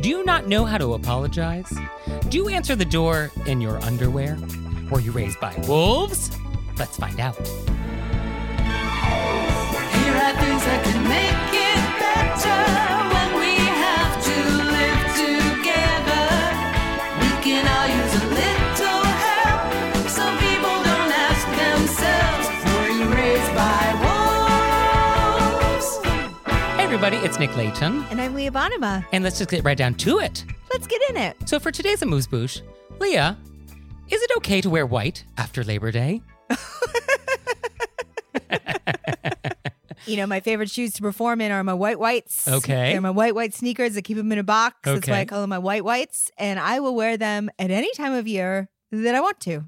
Do you not know how to apologize? Do you answer the door in your underwear? Were you raised by wolves? Let's find out. Here are things can make everybody, it's Nick Leighton. And I'm Leah Bonnema. And let's just get right down to it. Let's get in it. So for today's Amuse Bouche, Leah, is it okay to wear white after Labor Day? You know, my favorite shoes to perform in are my white whites. Okay. They're my white white sneakers that keep them in a box. Okay. That's why I call them my white whites. And I will wear them at any time of year that I want to.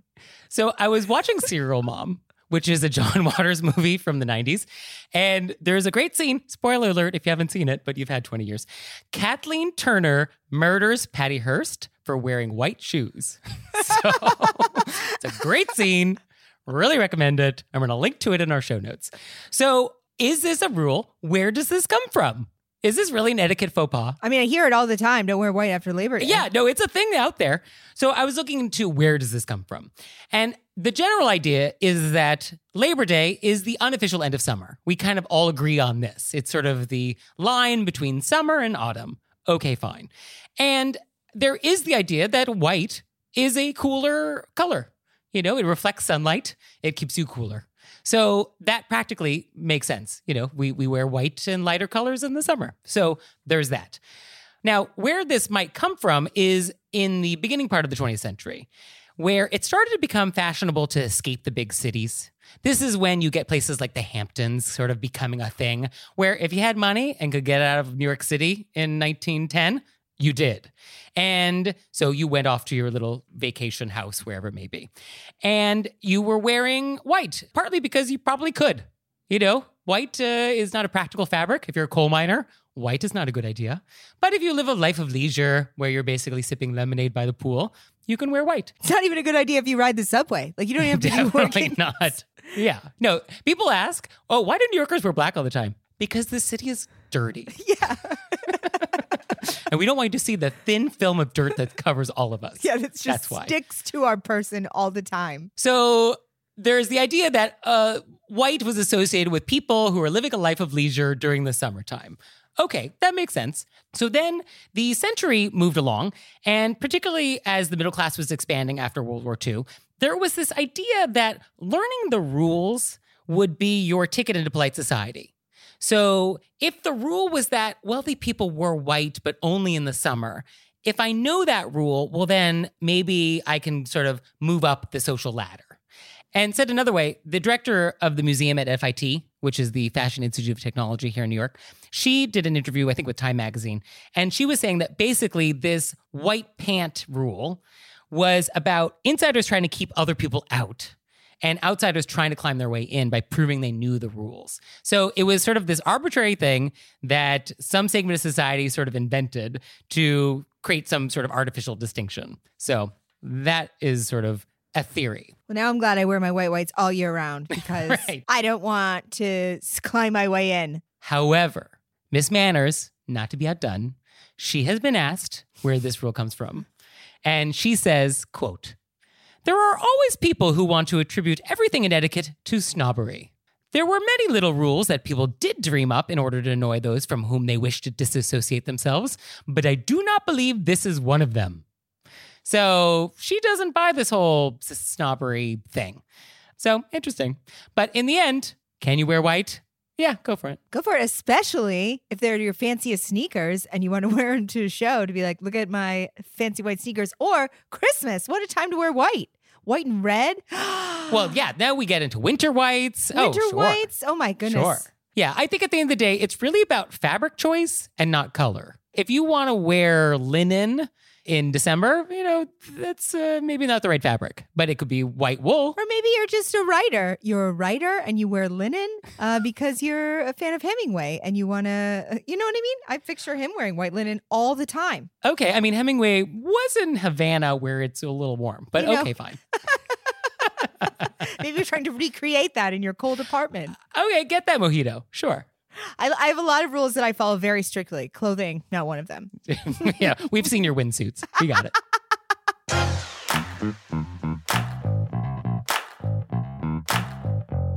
So I was watching Serial Mom, which is a John Waters movie from the 90s. And there's a great scene, spoiler alert if you haven't seen it, but you've had 20 years. Kathleen Turner murders Patty Hearst for wearing white shoes. So it's a great scene. Really recommend it. I'm going to link to it in our show notes. So, is this a rule? Where does this come from? Is this really an etiquette faux pas? I mean, I hear it all the time. Don't wear white after Labor Day. Yeah, no, it's a thing out there. So I was looking into where does this come from? And the general idea is that Labor Day is the unofficial end of summer. We kind of all agree on this. It's sort of the line between summer and autumn. Okay, fine. And there is the idea that white is a cooler color. You know, it reflects sunlight, it keeps you cooler. So that practically makes sense. You know, we, we wear white and lighter colors in the summer. So there's that. Now, where this might come from is in the beginning part of the 20th century, where it started to become fashionable to escape the big cities. This is when you get places like the Hamptons sort of becoming a thing, where if you had money and could get out of New York City in 1910, you did. And so you went off to your little vacation house, wherever it may be. And you were wearing white, partly because you probably could. You know, white uh, is not a practical fabric. If you're a coal miner, white is not a good idea. But if you live a life of leisure where you're basically sipping lemonade by the pool, you can wear white. It's not even a good idea if you ride the subway. Like, you don't have to be Definitely working. not. Yeah. No, people ask, oh, why do New Yorkers wear black all the time? Because the city is dirty. Yeah. And we don't want you to see the thin film of dirt that covers all of us. Yeah, that's just That's sticks to our person all the time. So there's the idea that uh, white was associated with people who were living a life of leisure during the summertime. Okay, that makes sense. So then the century moved along, and particularly as the middle class was expanding after World War II, there was this idea that learning the rules would be your ticket into polite society. So if the rule was that wealthy people wore white, but only in the summer, if I know that rule, well, then maybe I can sort of move up the social ladder. And said another way, the director of the museum at FIT, which is the Fashion Institute of Technology here in New York, she did an interview, I think, with Time Magazine. And she was saying that basically this white pant rule was about insiders trying to keep other people out. And outsiders trying to climb their way in by proving they knew the rules. So it was sort of this arbitrary thing that some segment of society sort of invented to create some sort of artificial distinction. So that is sort of a theory. Well, now I'm glad I wear my white whites all year round because Right. I don't want to climb my way in. However, Miss Manners, not to be outdone, she has been asked where this rule comes from. And she says, quote, There are always people who want to attribute everything in etiquette to snobbery. There were many little rules that people did dream up in order to annoy those from whom they wished to disassociate themselves, but I do not believe this is one of them. So she doesn't buy this whole snobbery thing. So interesting. But in the end, can you wear white? Yeah, go for it. Go for it, especially if they're your fanciest sneakers and you want to wear them to a show to be like, look at my fancy white sneakers. Or Christmas. What a time to wear white. White and red. Well, yeah, now we get into winter whites. Oh, winter oh, sure. whites. Oh my goodness. Sure. Yeah, I think at the end of the day, it's really about fabric choice and not color. If you want to wear linen in December, you know, that's uh, maybe not the right fabric, but it could be white wool. Or maybe you're just a writer. You're a writer and you wear linen uh, because you're a fan of Hemingway and you want to, you know what I mean? I picture him wearing white linen all the time. Okay, I mean, Hemingway was in Havana where it's a little warm, but You know. okay, fine. Maybe you're trying to recreate that in your cold apartment. Okay, get that mojito. Sure. I, I have a lot of rules that I follow very strictly. Clothing, not one of them. yeah, we've seen your windsuits. We got it.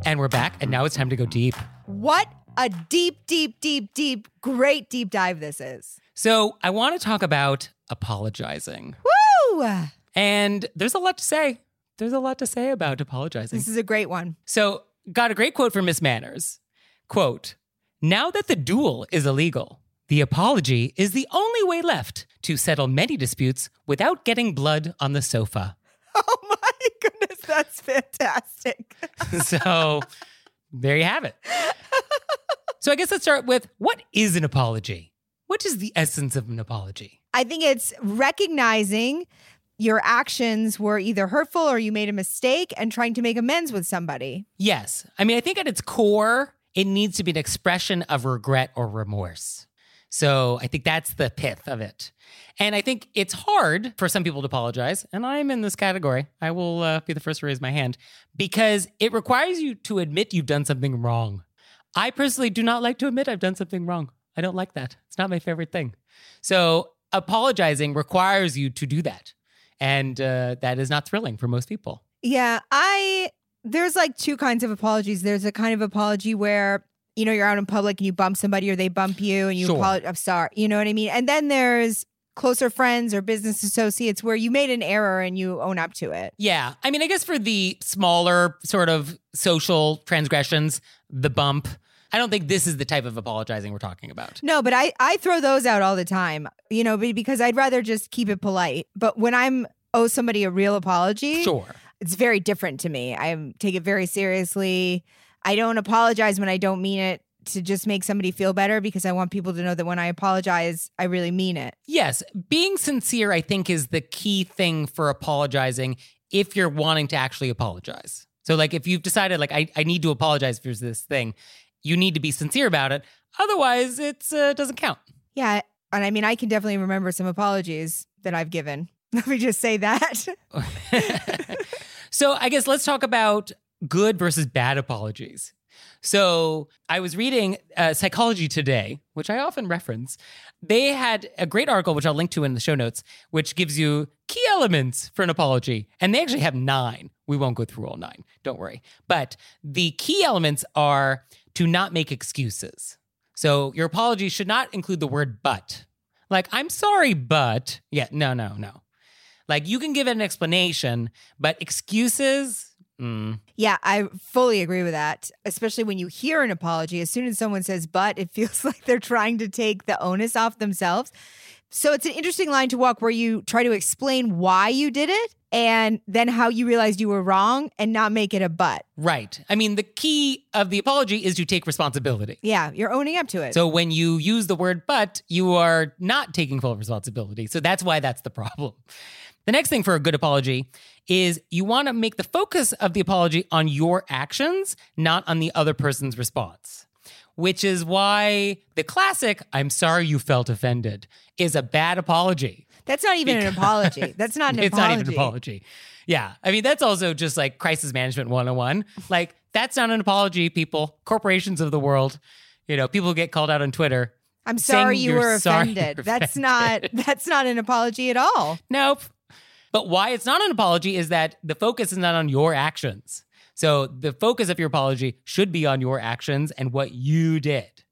and we're back, and now it's time to go deep. What a deep, deep, deep, deep, great deep dive this is. So, I want to talk about apologizing. Woo! And there's a lot to say. There's a lot to say about apologizing. This is a great one. So, got a great quote from Miss Manners. Quote, now that the duel is illegal, the apology is the only way left to settle many disputes without getting blood on the sofa. Oh my goodness, that's fantastic. so, there you have it. So, I guess let's start with what is an apology? What is the essence of an apology? I think it's recognizing your actions were either hurtful or you made a mistake and trying to make amends with somebody. Yes. I mean, I think at its core, it needs to be an expression of regret or remorse. So I think that's the pith of it. And I think it's hard for some people to apologize. And I'm in this category. I will uh, be the first to raise my hand because it requires you to admit you've done something wrong. I personally do not like to admit I've done something wrong. I don't like that. It's not my favorite thing. So apologizing requires you to do that. And uh, that is not thrilling for most people. Yeah, I there's like two kinds of apologies. There's a kind of apology where you know you're out in public and you bump somebody or they bump you and you Sure. apologize. I'm sorry. You know what I mean? And then there's closer friends or business associates where you made an error and you own up to it. Yeah. I mean, I guess for the smaller sort of social transgressions, the bump, I don't think this is the type of apologizing we're talking about. No, but I I throw those out all the time. You know, because I'd rather just keep it polite. But when I'm owe somebody a real apology, Sure. It's very different to me. I take it very seriously. I don't apologize when I don't mean it to just make somebody feel better because I want people to know that when I apologize, I really mean it. Yes. Being sincere, I think, is the key thing for apologizing if you're wanting to actually apologize. So, like, if you've decided, like, I, I need to apologize for this thing, you need to be sincere about it. Otherwise, it uh, doesn't count. Yeah. And I mean, I can definitely remember some apologies that I've given. Let me just say that. so I guess let's talk about good versus bad apologies. So I was reading uh, Psychology Today, which I often reference. They had a great article, which I'll link to in the show notes, which gives you key elements for an apology. And they actually have nine. We won't go through all nine, don't worry. But the key elements are to not make excuses. So your apology should not include the word but. Like, I'm sorry, but. Yeah, no, no, no. Like, you can give it an explanation, but excuses, mm, yeah, I fully agree with that. Especially when you hear an apology, as soon as someone says but, it feels like they're trying to take the onus off themselves. So it's an interesting line to walk where you try to explain why you did it, and then how you realized you were wrong and not make it a but. Right. I mean, the key of the apology is to take responsibility. Yeah, you're owning up to it. So when you use the word but, you are not taking full responsibility. So that's why that's the problem. The next thing for a good apology is you want to make the focus of the apology on your actions, not on the other person's response. Which is why the classic, I'm sorry you felt offended, is a bad apology. That's not even an apology. That's not an it's apology. not even an apology. Yeah. I mean, that's also just like crisis management 101. Like, that's not an apology, people. Corporations of the world, you know, people get called out on Twitter. I'm sorry you were offended. That's not that's not an apology at all. Nope. But why it's not an apology is that the focus is not on your actions. So the focus of your apology should be on your actions and what you did.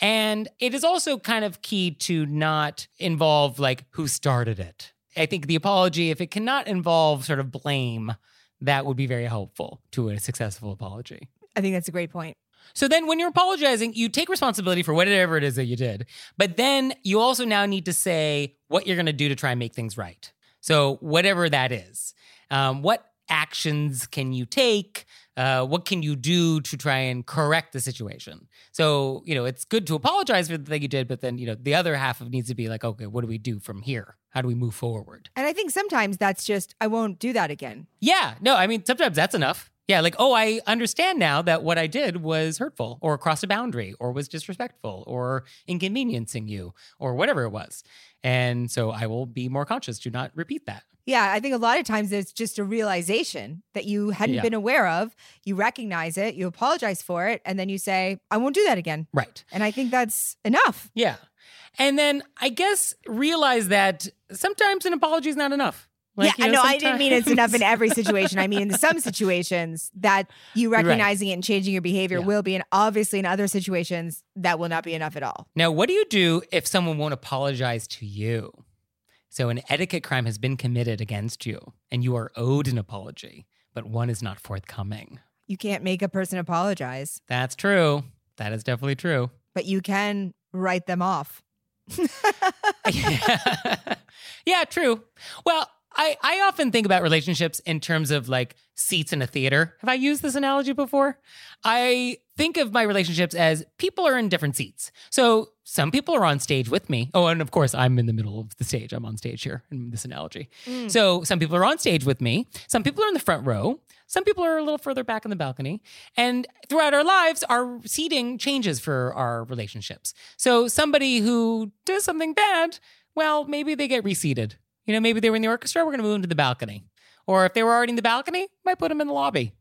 And it is also kind of key to not involve like who started it. I think the apology, if it cannot involve sort of blame, that would be very helpful to a successful apology. I think that's a great point. So then when you're apologizing, you take responsibility for whatever it is that you did. But then you also now need to say what you're going to do to try and make things right. So whatever that is, um, what actions can you take? Uh, what can you do to try and correct the situation? So, you know, it's good to apologize for the thing you did, but then, you know, the other half of needs to be like, okay, what do we do from here? How do we move forward? And I think sometimes that's just I won't do that again. Yeah, no, I mean, sometimes that's enough. Yeah, like, oh, I understand now that what I did was hurtful or crossed a boundary or was disrespectful or inconveniencing you or whatever it was. And so I will be more conscious to not repeat that. Yeah, I think a lot of times it's just a realization that you hadn't Yeah. been aware of. You recognize it, you apologize for it, and then you say, I won't do that again. Right. And I think that's enough. Yeah. And then I guess realize that sometimes an apology is not enough. Like, yeah, you I know, know. I didn't mean it's enough in every situation. I mean, in some situations that you Right. recognizing it and changing your behavior Yeah. will be, and obviously in other situations that will not be enough at all. Now, what do you do if someone won't apologize to you? So, an etiquette crime has been committed against you, and you are owed an apology, but one is not forthcoming. You can't make a person apologize, That's true. That is definitely true. but you can write them off. yeah. yeah, true. Well, I, I often think about relationships in terms of like seats in a theater. Have I used this analogy before? I think of my relationships as people are in different seats. So some people are on stage with me. Oh, and of course, I'm in the middle of the stage. I'm on stage here in this analogy. Mm. So some people are on stage with me. Some people are in the front row. Some people are a little further back in the balcony. And throughout our lives, our seating changes for our relationships. So somebody who does something bad, well, maybe they get reseated. You know, maybe they were in the orchestra, we're going to move them to the balcony. Or if they were already in the balcony, might put them in the lobby.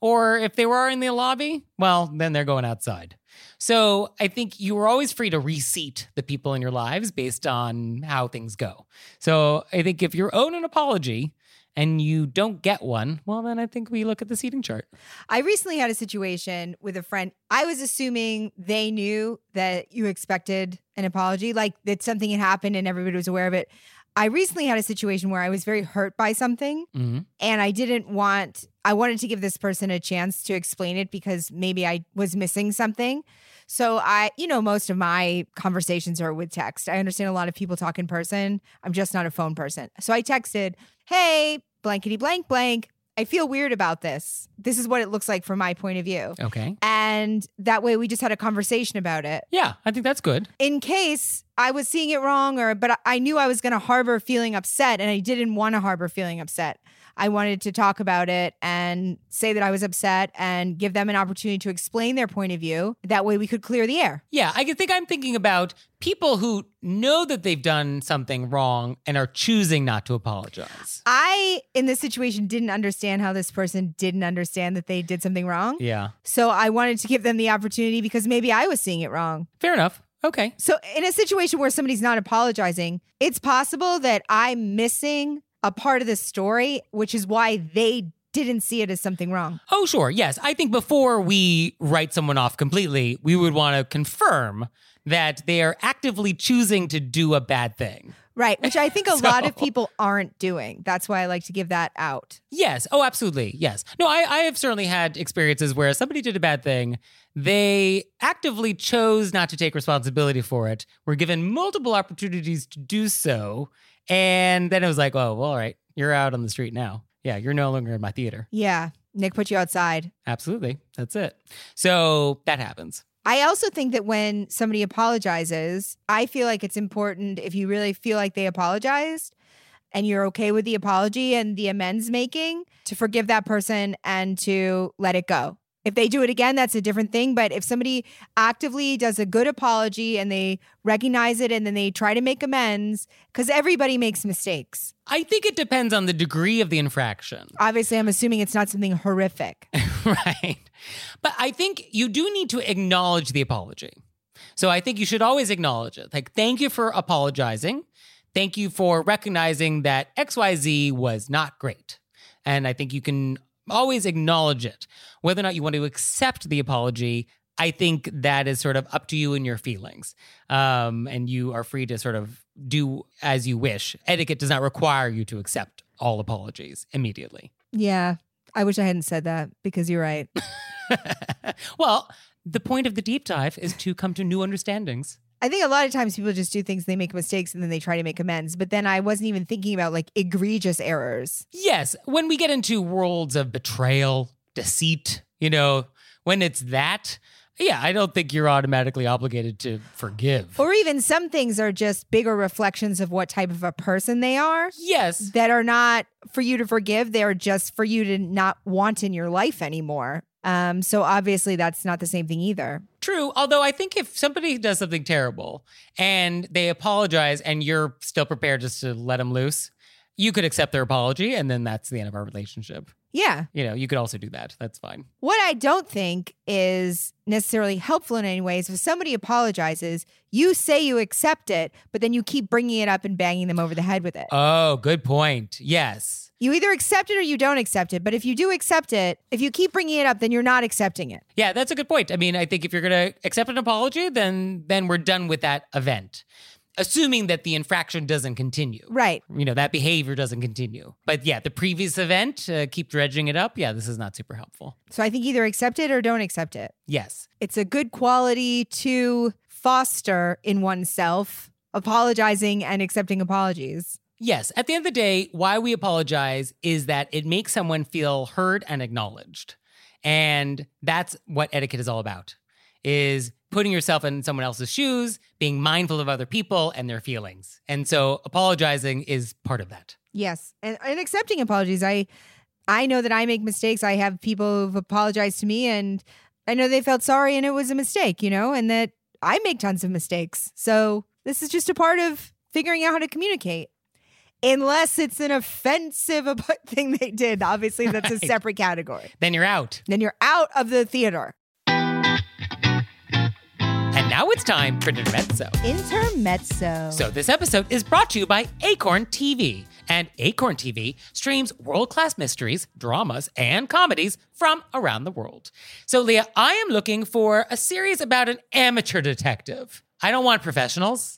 Or if they were in the lobby, well, then they're going outside. So I think you are always free to reseat the people in your lives based on how things go. So I think if you're owed an apology and you don't get one, well, then I think we look at the seating chart. I recently had a situation with a friend. I was assuming they knew that you expected an apology, like that something had happened and everybody was aware of it. I recently had a situation where I was very hurt by something hmm and I didn't want, I wanted to give this person a chance to explain it because maybe I was missing something. So I, you know, most of my conversations are with text. I understand a lot of people talk in person. I'm just not a phone person. So I texted, hey, blankety blank blank. I feel weird about this. This is what it looks like from my point of view. Okay. And that way we just had a conversation about it. Yeah, I think that's good. In case I was seeing it wrong or but I- knew I was going to harbor feeling upset and I didn't want to harbor feeling upset. I wanted to talk about it and say that I was upset and give them an opportunity to explain their point of view. That way we could clear the air. Yeah, I think I'm thinking about people who know that they've done something wrong and are choosing not to apologize. I, in this situation, didn't understand how this person didn't understand that they did something wrong. Yeah. So I wanted to give them the opportunity because maybe I was seeing it wrong. Fair enough. Okay. So, in a situation where somebody's not apologizing, it's possible that I'm missing a part of the story, which is why they didn't see it as something wrong. Oh, sure. Yes. I think before we write someone off completely, we would want to confirm that they are actively choosing to do a bad thing. Right. Which I think a lot of people aren't doing. That's why I like to give that out. Yes. Oh, absolutely. Yes. No, I, I have certainly had experiences where somebody did a bad thing. They actively chose not to take responsibility for it, were given multiple opportunities to do so. And then it was like, oh, well, all right. You're out on the street now. Yeah, you're no longer in my theater. Yeah. Nick put you outside. Absolutely. That's it. So that happens. I also think that when somebody apologizes, I feel like it's important if you really feel like they apologized and you're okay with the apology and the amends making to forgive that person and to let it go. If they do it again, that's a different thing. But if somebody actively does a good apology and they recognize it and then they try to make amends, because everybody makes mistakes. I think it depends on the degree of the infraction. Obviously, I'm assuming it's not something horrific. right. But I think you do need to acknowledge the apology. So I think you should always acknowledge it. Like, thank you for apologizing. Thank you for recognizing that XYZ was not great. And I think you can always acknowledge it. Whether or not you want to accept the apology, I think that is sort of up to you and your feelings. Um, and you are free to sort of do as you wish. Etiquette does not require you to accept all apologies immediately. Yeah. I wish I hadn't said that because you're right. well, the point of the deep dive is to come to new understandings. I think a lot of times people just do things, they make mistakes, and then they try to make amends. But then I wasn't even thinking about like egregious errors. Yes, when we get into worlds of betrayal, deceit, you know, when it's that, yeah, I don't think you're automatically obligated to forgive. Or even some things are just bigger reflections of what type of a person they are yes, that are not for you to forgive. They are just for you to not want in your life anymore. Um, so obviously that's not the same thing either. True. Although I think if somebody does something terrible and they apologize and you're still prepared just to let them loose, you could accept their apology and then that's the end of our relationship. Yeah. You know, you could also do that. That's fine. What I don't think is necessarily helpful in any ways, if somebody apologizes, you say you accept it, but then you keep bringing it up and banging them over the head with it. Oh, good point. Yes. You either accept it or you don't accept it. But if you do accept it, if you keep bringing it up, then you're not accepting it. Yeah, that's a good point. I mean, I think if you're going to accept an apology, then then we're done with that event. Assuming that the infraction doesn't continue. Right. You know, that behavior doesn't continue. But yeah, the previous event, uh, keep dredging it up. Yeah, this is not super helpful. So I think either accept it or don't accept it. Yes. It's a good quality to foster in oneself, apologizing and accepting apologies. Yes. At the end of the day, why we apologize is that it makes someone feel heard and acknowledged. And that's what etiquette is all about. Is putting yourself in someone else's shoes, being mindful of other people and their feelings. And so apologizing is part of that. Yes. And, and accepting apologies. I I know that I make mistakes. I have people who've apologized to me and I know they felt sorry and it was a mistake, you know, and that I make tons of mistakes. So this is just a part of figuring out how to communicate. Unless it's an offensive thing they did. Obviously, that's a separate category. Then you're out. Then you're out of the theater. And now it's time for Intermezzo. Intermezzo. So this episode is brought to you by Acorn TV. And Acorn TV streams world class mysteries, dramas, and comedies from around the world. So, Leah, I am looking for a series about an amateur detective. I don't want professionals.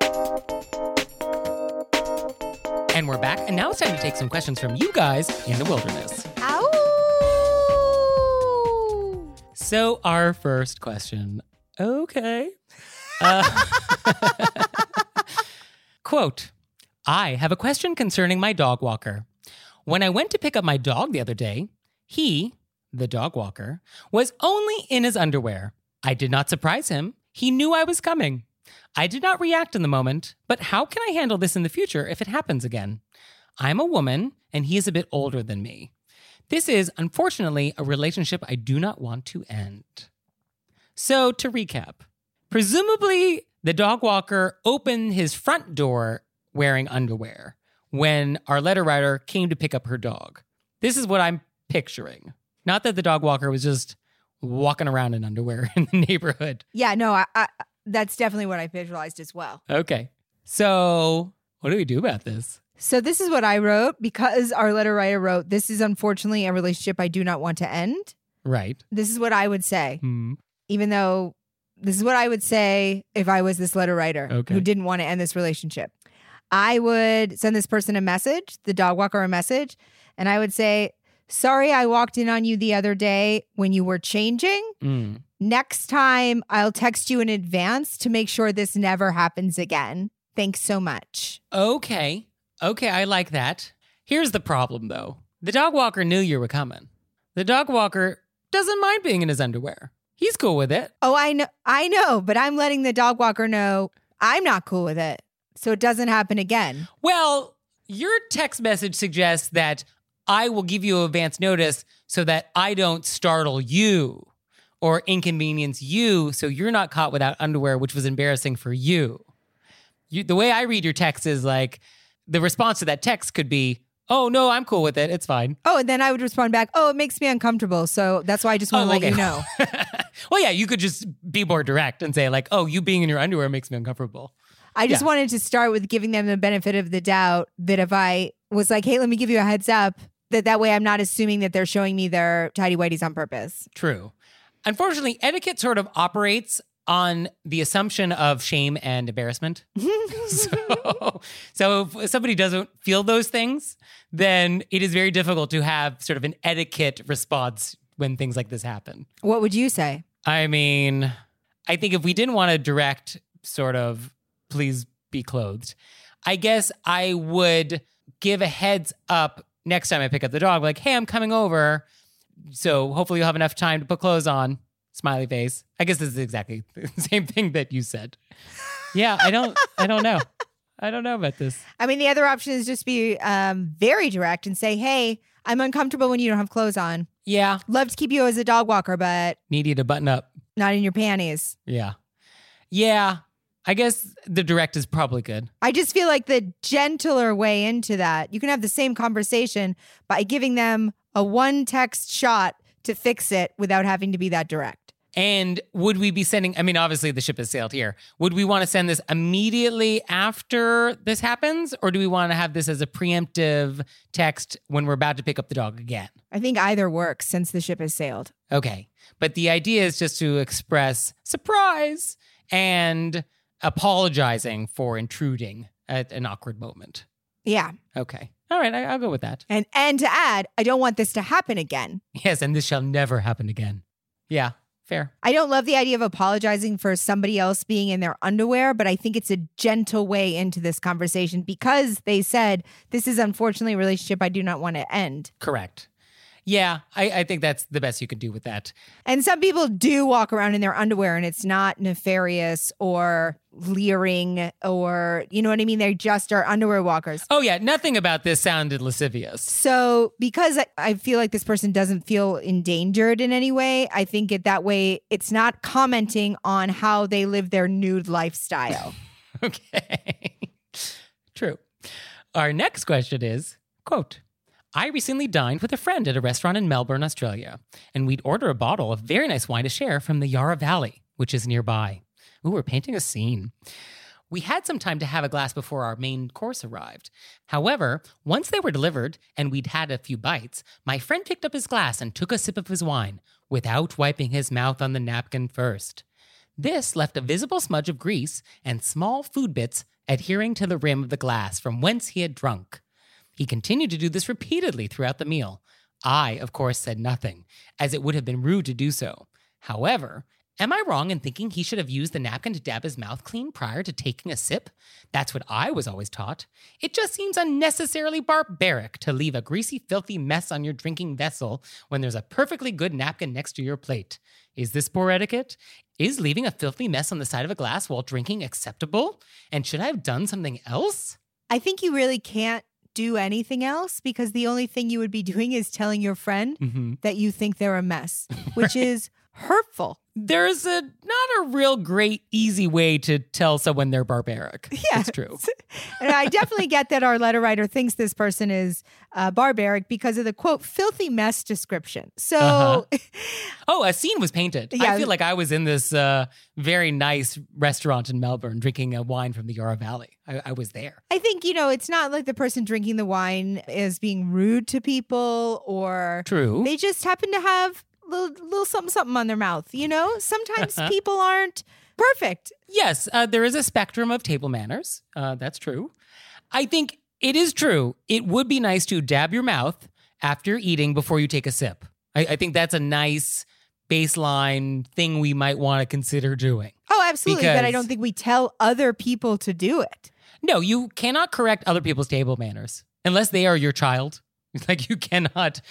And we're back, and now it's time to take some questions from you guys in the wilderness. Ow! So, our first question. Okay. Uh, quote I have a question concerning my dog walker. When I went to pick up my dog the other day, he, the dog walker, was only in his underwear. I did not surprise him. He knew I was coming. I did not react in the moment, but how can I handle this in the future if it happens again? I'm a woman, and he is a bit older than me. This is, unfortunately, a relationship I do not want to end. So, to recap, presumably the dog walker opened his front door wearing underwear when our letter writer came to pick up her dog. This is what I'm picturing. Not that the dog walker was just walking around in underwear in the neighborhood. Yeah, no, I, I, that's definitely what I visualized as well. Okay. So, what do we do about this? So this is what I wrote because our letter writer wrote, "This is unfortunately a relationship I do not want to end." Right. This is what I would say, Hmm. even though this is what I would say if I was this letter writer Okay. who didn't want to end this relationship. I would send this person a message, the dog walker a message, and I would say, "Sorry, I walked in on you the other day when you were changing." Mm. Next time, I'll text you in advance to make sure this never happens again. Thanks so much. Okay. Okay, I like that. Here's the problem though. The dog walker knew you were coming. The dog walker doesn't mind being in his underwear. He's cool with it. Oh, I know, I know, but I'm letting the dog walker know I'm not cool with it, so it doesn't happen again. Well, your text message suggests that I will give you advance notice so that I don't startle you or inconvenience you so you're not caught without underwear, which was embarrassing for you. you. The way I read your text is like the response to that text could be, Oh, no, I'm cool with it. It's fine. Oh, and then I would respond back, "Oh, it makes me uncomfortable, so that's why I just want to Oh, let you know." well, yeah, you could just be more direct and say, like, oh, you being in your underwear makes me uncomfortable. I just Yeah. wanted to start with giving them the benefit of the doubt that if I was like, "Hey, let me give you a heads up," that that way I'm not assuming that they're showing me their tidy whities on purpose. True. Unfortunately, etiquette sort of operates on the assumption of shame and embarrassment. so, so if somebody doesn't feel those things, then it is very difficult to have sort of an etiquette response when things like this happen. What would you say? I mean, I think if we didn't want to direct sort of please be clothed, I guess I would give a heads up next time I pick up the dog, like, hey, I'm coming over. So hopefully you'll have enough time to put clothes on. Smiley face. I guess this is exactly the same thing that you said. Yeah, I don't I don't know. I don't know about this. I mean, the other option is just be um, very direct and say, "Hey, I'm uncomfortable when you don't have clothes on. Yeah, Love to keep you as a dog walker, but need you to button up. not in your panties." Yeah. Yeah. I guess the direct is probably good. I just feel like the gentler way into that, you can have the same conversation by giving them a one text shot to fix it without having to be that direct. And would we be sending? I mean, obviously the ship has sailed here. Would we want to send this immediately after this happens, or do we want to have this as a preemptive text when we're about to pick up the dog again? I think either works since the ship has sailed. Okay. But the idea is just to express surprise and apologizing for intruding at an awkward moment. Yeah. Okay. All right. I, I'll go with that. And and to add, I don't want this to happen again. Yes. And this shall never happen again. Yeah. Fair. I don't love the idea of apologizing for somebody else being in their underwear, but I think it's a gentle way into this conversation because they said this is unfortunately a relationship I do not want to end. Correct. Yeah. I, I think that's the best you can do with that. And some people do walk around in their underwear and it's not nefarious or leering or, you know what I mean? They just are underwear walkers. Oh, yeah. Nothing about this sounded lascivious. So, because I, I feel like this person doesn't feel endangered in any way, I think it that way it's not commenting on how they live their nude lifestyle. Okay. True. Our next question is quote, I recently dined with a friend at a restaurant in Melbourne, Australia, and we'd order a bottle of very nice wine to share from the Yarra Valley, which is nearby. Ooh, we're painting a scene. We had some time to have a glass before our main course arrived. However, once they were delivered and we'd had a few bites, my friend picked up his glass and took a sip of his wine without wiping his mouth on the napkin first. This left a visible smudge of grease and small food bits adhering to the rim of the glass from whence he had drunk. He continued to do this repeatedly throughout the meal. I, of course, said nothing, as it would have been rude to do so. However, am I wrong in thinking he should have used the napkin to dab his mouth clean prior to taking a sip? That's what I was always taught. It just seems unnecessarily barbaric to leave a greasy, filthy mess on your drinking vessel when there's a perfectly good napkin next to your plate. Is this poor etiquette? Is leaving a filthy mess on the side of a glass while drinking acceptable? And should I have done something else? I think you really can't do anything else because the only thing you would be doing is telling your friend Mm-hmm. that you think they're a mess, which is hurtful. There's a not a real great easy way to tell someone they're barbaric. Yeah. It's true. And I definitely get that our letter writer thinks this person is uh, barbaric because of the quote filthy mess description. So Uh-huh. Oh, a scene was painted. Yeah. I feel like I was in this uh, very nice restaurant in Melbourne drinking a wine from the Yarra Valley. I, I was there. I think, you know, it's not like the person drinking the wine is being rude to people or True. they just happen to have little, little something something on their mouth, you know? Sometimes people aren't perfect. yes, uh, there is a spectrum of table manners. Uh, that's true. I think it is true. It would be nice to dab your mouth after eating before you take a sip. I, I think that's a nice baseline thing we might want to consider doing. Oh, absolutely. but I don't think we tell other people to do it. No, you cannot correct other people's table manners unless they are your child. Like you cannot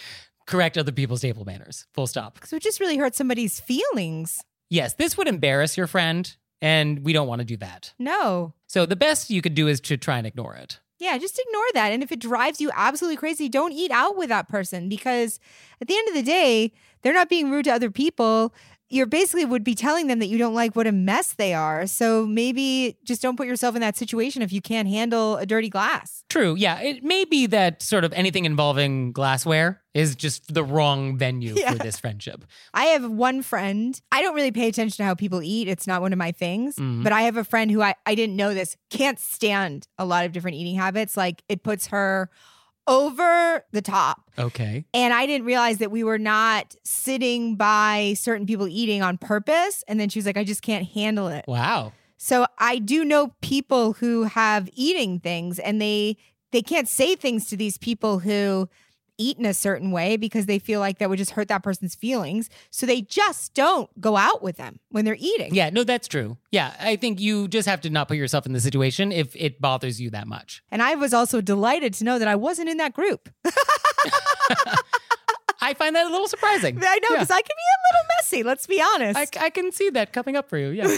correct other people's table manners. Full stop. Because it just really hurts somebody's feelings. Yes, this would embarrass your friend, and we don't want to do that. No. So the best you could do is to try and ignore it. Yeah, just ignore that. And if it drives you absolutely crazy, don't eat out with that person because at the end of the day, they're not being rude to other people. You're basically would be telling them that you don't like what a mess they are. So maybe just don't put yourself in that situation if you can't handle a dirty glass. True. Yeah, it may be that sort of anything involving glassware is just the wrong venue Yeah. for this friendship. I have one friend. I don't really pay attention to how people eat. It's not one of my things. Mhm. But I have a friend who I, I didn't know this, can't stand a lot of different eating habits. Like it puts her over the top. Okay. And I didn't realize that we were not sitting by certain people eating on purpose. And then she was like, I just can't handle it. Wow. So I do know people who have eating things and they they can't say things to these people who eat in a certain way because they feel like that would just hurt that person's feelings. So they just don't go out with them when they're eating. Yeah, no, that's true. Yeah, I think you just have to not put yourself in the situation if it bothers you that much. And I was also delighted to know that I wasn't in that group. I find that a little surprising. I know Yeah. because I can be a little messy, let's be honest. I, I can see that coming up for you. Yeah.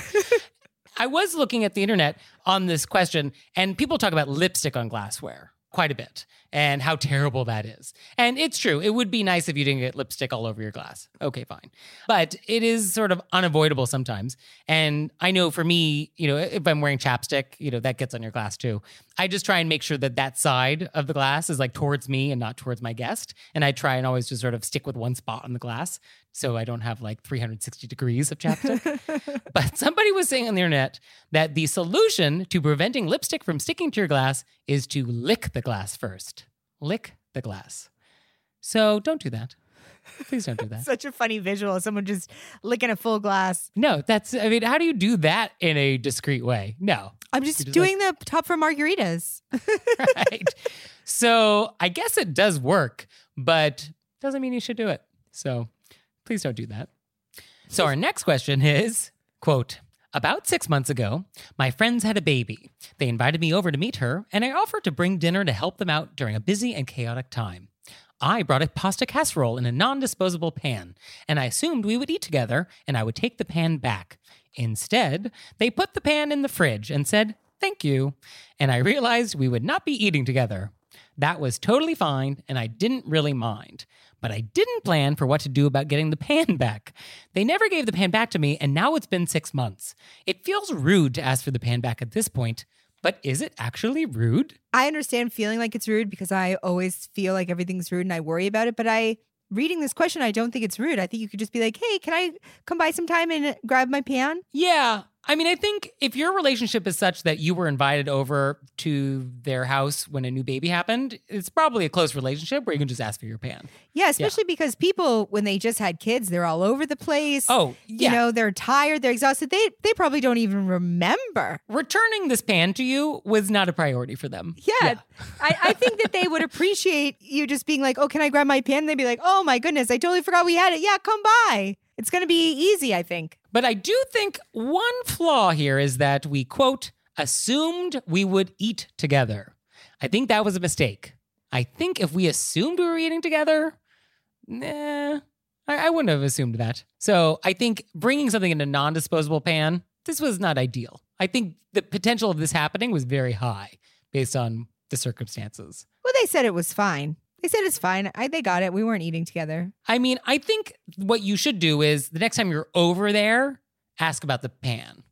I was looking at the internet on this question, and people talk about lipstick on glassware quite a bit and how terrible that is. And it's true. It would be nice if you didn't get lipstick all over your glass. Okay, fine. But it is sort of unavoidable sometimes. And I know for me, you know, if I'm wearing chapstick, you know, that gets on your glass too. I just try and make sure that that side of the glass is like towards me and not towards my guest. And I try and always just sort of stick with one spot on the glass so I don't have like 360 degrees of chapstick. but somebody was saying on the internet that the solution to preventing lipstick from sticking to your glass is to lick the glass first. Lick the glass. So don't do that. Please don't do that. Such a funny visual someone just licking a full glass. No, that's, I mean, how do you do that in a discreet way? No. I'm just just doing the top for margaritas. right? so I guess it does work, but doesn't mean you should do it. So please don't do that. So our next question is, quote, about six months ago, my friends had a baby. They invited me over to meet her, and I offered to bring dinner to help them out during a busy and chaotic time. I brought a pasta casserole in a non disposable pan, and I assumed we would eat together and I would take the pan back. Instead, they put the pan in the fridge and said, Thank you. And I realized we would not be eating together. That was totally fine, and I didn't really mind. But I didn't plan for what to do about getting the pan back. They never gave the pan back to me, and now it's been six months. It feels rude to ask for the pan back at this point, But is it actually rude? I understand feeling like it's rude because I always feel like everything's rude and I worry about it. But I, reading this question, I don't think it's rude. I think you could just be like, hey, can I come by sometime and grab my pan? Yeah. I mean, I think if your relationship is such that you were invited over to their house when a new baby happened, it's probably a close relationship where you can just ask for your pan. Yeah, especially because people, when they just had kids, they're all over the place. Oh, yeah. You know, they're tired, they're exhausted. They they probably don't even remember. Returning this pan to you was not a priority for them. Yeah. I, I think that they would appreciate you just being like, oh, can I grab my pen? They'd be like, oh my goodness, I totally forgot we had it. Yeah, come by. It's going to be easy, I think. But I do think one flaw here is that we, quote, assumed we would eat together. I think that was a mistake. I think if we assumed we were eating together, nah, I, I wouldn't have assumed that. So I think bringing something in a non disposable pan, this was not ideal. I think the potential of this happening was very high based on the circumstances. Well, they said it was fine. They said it's fine. I, they got it. We weren't eating together. I mean, I think what you should do is the next time you're over there, ask about the pan.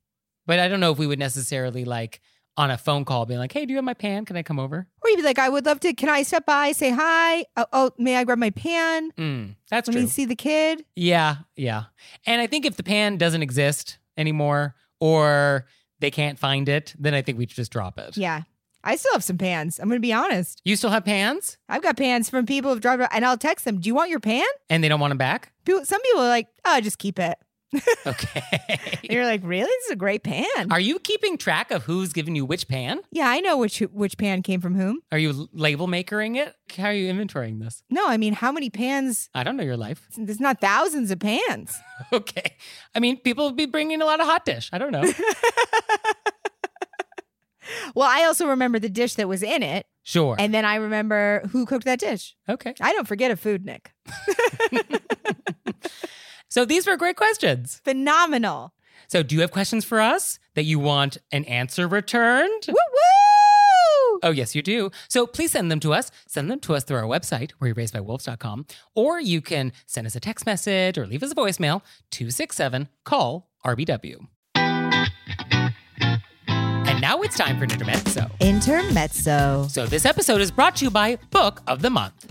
But I don't know if we would necessarily like on a phone call being like, hey, do you have my pan? Can I come over? Or you'd be like, I would love to. Can I step by, say hi? Oh, oh may I grab my pan? Mm, that's Let true. me see the kid. Yeah, yeah. And I think if the pan doesn't exist anymore or they can't find it, then I think we should just drop it. Yeah. I still have some pans. I'm going to be honest. You still have pans I've got pans from people who've dropped, and I'll text them. Do you want your pan? and they don't want them back? People, some people are like, oh, just keep it. And Okay. you're like, really? This is a great pan. Are you keeping track of who's giving you which pan? yeah, I know which which pan came from whom. Are you label makering it? How are you inventorying this? No, I mean, how many pans? I don't know your life. There's not thousands of pans. Okay. I mean, people will be bringing a lot of hot dish. I don't know. Well, I also remember the dish that was in it, Sure. and then I remember who cooked that dish. okay. I don't forget a food, Nick. So these were great questions. Phenomenal. So do you have questions for us that you want an answer returned? Woo woo! Oh, yes, you do. So please send them to us. Send them to us through our website, wereraisedbywolves.com, or you can send us a text message or leave us a voicemail, 267 call RBW. Now it's time for an intermezzo. Intermezzo. So this episode is brought to you by Book of the Month.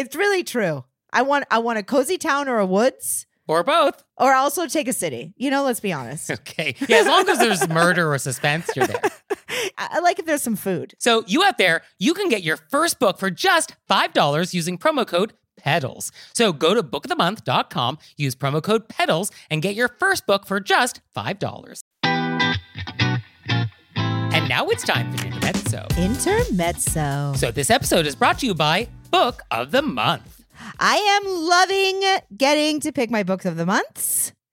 It's really true. I want I want a cozy town or a woods. Or both. Or also take a city. You know, let's be honest. Okay. Yeah, as long as there's murder or suspense, you're there. I like if there's some food. So, you out there, you can get your first book for just $5 using promo code PEDALS. So, go to bookofthemonth.com, use promo code PEDALS, and get your first book for just $5. And now it's time for intermezzo. Intermezzo. So, this episode is brought to you by Book of the Month. I am loving getting to pick my books of the months.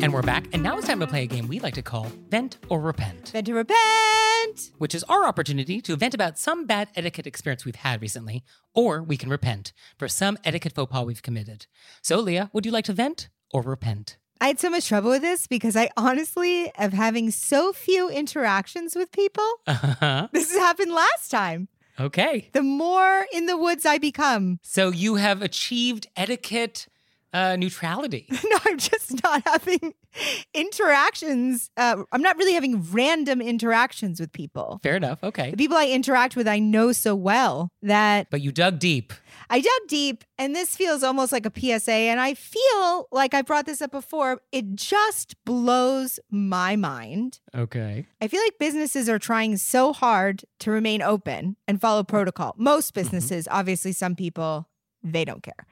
And we're back, and now it's time to play a game we like to call Vent or Repent, Vent to repent. which is our opportunity to vent about some bad etiquette experience we've had recently, or we can repent for some etiquette faux pas we've committed. So, Leah, would you like to vent or repent? I had so much trouble with this because I honestly am having so few interactions with people. Uh-huh. This has happened last time. Okay. the more in the woods I become. So you have achieved etiquette uh, neutrality. no, I'm just not having interactions. Uh, I'm not really having random interactions with people. Fair enough. Okay. The people I interact with, I know so well that But you dug deep. I dug deep, and this feels almost like a PSA. And I feel like I brought this up before. It just blows my mind. Okay. I feel like businesses are trying so hard to remain open and follow protocol. Most businesses, obviously, some people, they don't care.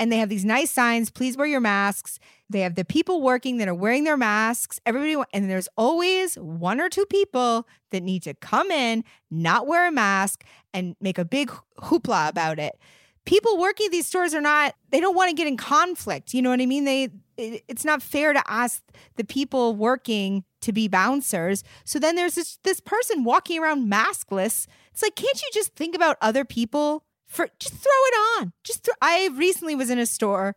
And they have these nice signs, please wear your masks. They have the people working that are wearing their masks. Everybody, and there's always one or two people that need to come in, not wear a mask, and make a big hoopla about it. People working these stores are not, they don't want to get in conflict. You know what I mean? They, it- it's not fair to ask the people working to be bouncers. So then there's this this person walking around maskless. It's like, can't you just think about other people? For just throw it on. Just throw, I recently was in a store.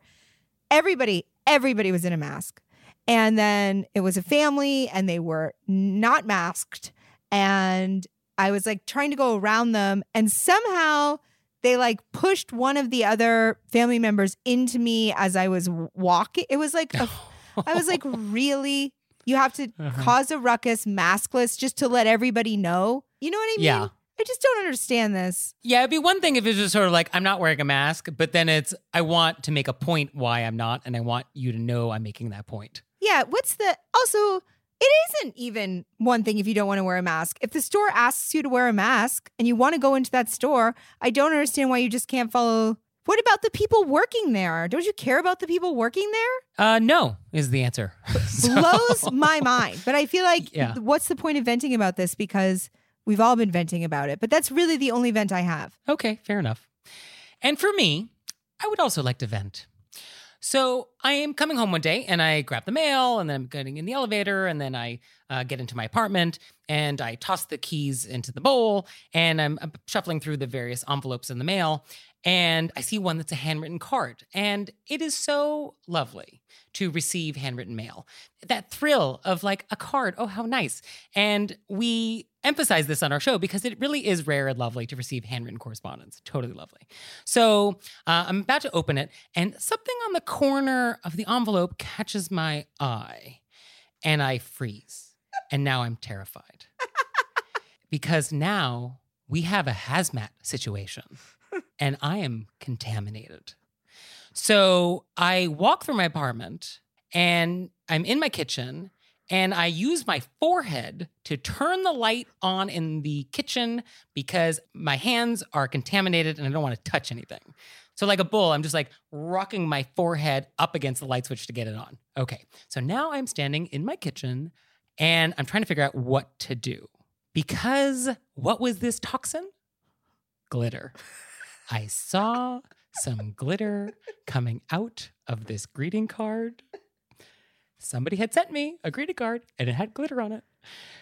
Everybody, everybody was in a mask. And then it was a family and they were not masked. And I was like trying to go around them and somehow they like pushed one of the other family members into me as I was walking. It was like a I was like, really? You have to Uh-huh. cause a ruckus maskless just to let everybody know? You know what I mean? Yeah. I just don't understand this. Yeah, it'd be one thing if it's just sort of like, I'm not wearing a mask, but then it's, I want to make a point why I'm not, and I want you to know I'm making that point. Yeah. What's the also? It isn't even one thing if you don't want to wear a mask. If the store asks you to wear a mask and you want to go into that store, I don't understand why you just can't follow. What about the people working there? Don't you care about the people working there? Uh, no, is the answer. So- blows my mind. But I feel like Yeah. what's the point of venting about this? Because we've all been venting about it. But that's really the only vent I have. Okay, fair enough. And for me, I would also like to vent. So I am coming home one day and I grab the mail and then I'm getting in the elevator and then I uh, get into my apartment and I toss the keys into the bowl and I'm, I'm shuffling through the various envelopes in the mail and I see one that's a handwritten card and it is so lovely to receive handwritten mail. That thrill of like a card, oh, how nice. And we emphasize this on our show because it really is rare and lovely to receive handwritten correspondence. Totally lovely. So uh, I'm about to open it, and something on the corner of the envelope catches my eye, and I freeze. And now I'm terrified because now we have a hazmat situation, and I am contaminated. So I walk through my apartment and I'm in my kitchen and I use my forehead to turn the light on in the kitchen because my hands are contaminated and I don't want to touch anything. So, like a bull, I'm just like rocking my forehead up against the light switch to get it on. Okay. So now I'm standing in my kitchen and I'm trying to figure out what to do. Because what was this toxin? Glitter. I saw some glitter coming out of this greeting card. Somebody had sent me a greeting card and it had glitter on it.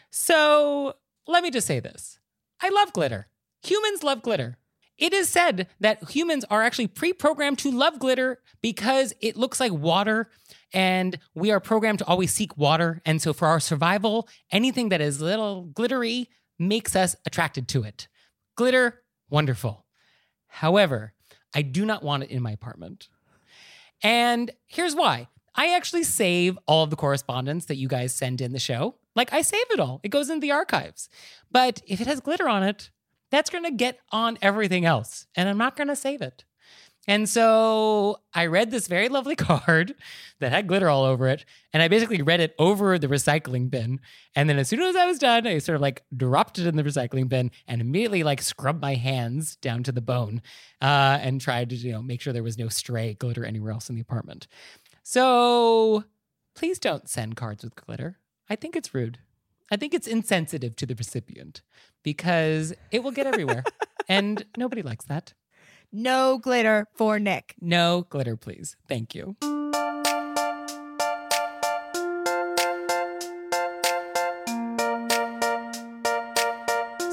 So let me just say this I love glitter. Humans love glitter. It is said that humans are actually pre programmed to love glitter because it looks like water and we are programmed to always seek water. And so for our survival, anything that is a little glittery makes us attracted to it. Glitter, wonderful. However, I do not want it in my apartment. And here's why. I actually save all of the correspondence that you guys send in the show. Like I save it all. It goes in the archives. But if it has glitter on it, that's going to get on everything else, and I'm not going to save it. And so I read this very lovely card that had glitter all over it, and I basically read it over the recycling bin. And then as soon as I was done, I sort of like dropped it in the recycling bin and immediately like scrubbed my hands down to the bone uh, and tried to you know make sure there was no stray glitter anywhere else in the apartment. So please don't send cards with glitter. I think it's rude. I think it's insensitive to the recipient because it will get everywhere. and nobody likes that. No glitter for Nick. No glitter, please. Thank you.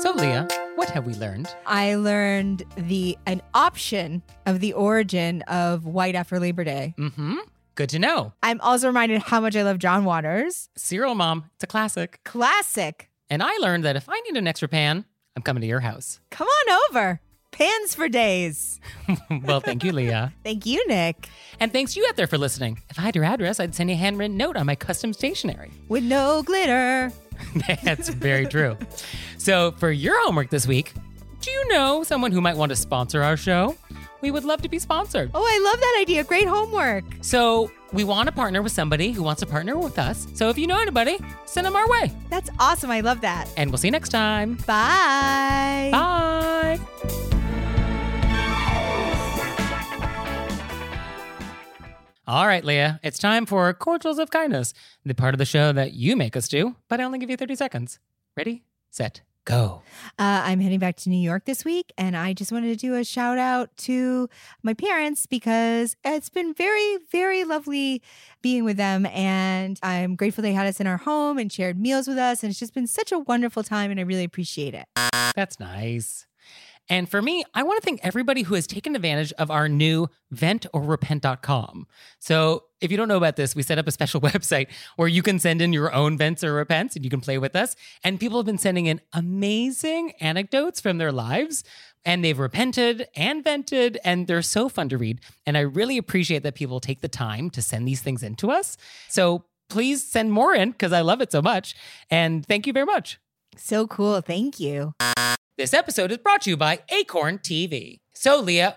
So, Leah, what have we learned? I learned the an option of the origin of white after Labor Day. Mm-hmm. Good to know. I'm also reminded how much I love John Waters. Serial Mom, it's a classic. Classic. And I learned that if I need an extra pan, I'm coming to your house. Come on over. Pans for days. well, thank you, Leah. Thank you, Nick. And thanks you out there for listening. If I had your address, I'd send you a handwritten note on my custom stationery. With no glitter. That's very true. So, for your homework this week, do you know someone who might want to sponsor our show? We would love to be sponsored. Oh, I love that idea. Great homework. So, we want to partner with somebody who wants to partner with us. So, if you know anybody, send them our way. That's awesome. I love that. And we'll see you next time. Bye. Bye. All right, Leah, it's time for Cordials of Kindness, the part of the show that you make us do, but I only give you 30 seconds. Ready, set, go. Uh, I'm heading back to New York this week, and I just wanted to do a shout out to my parents because it's been very, very lovely being with them. And I'm grateful they had us in our home and shared meals with us. And it's just been such a wonderful time, and I really appreciate it. That's nice. And for me, I want to thank everybody who has taken advantage of our new ventorrepent.com. So, if you don't know about this, we set up a special website where you can send in your own vents or repents and you can play with us. And people have been sending in amazing anecdotes from their lives and they've repented and vented and they're so fun to read. And I really appreciate that people take the time to send these things in to us. So, please send more in because I love it so much. And thank you very much. So cool. Thank you. This episode is brought to you by Acorn TV. So, Leah,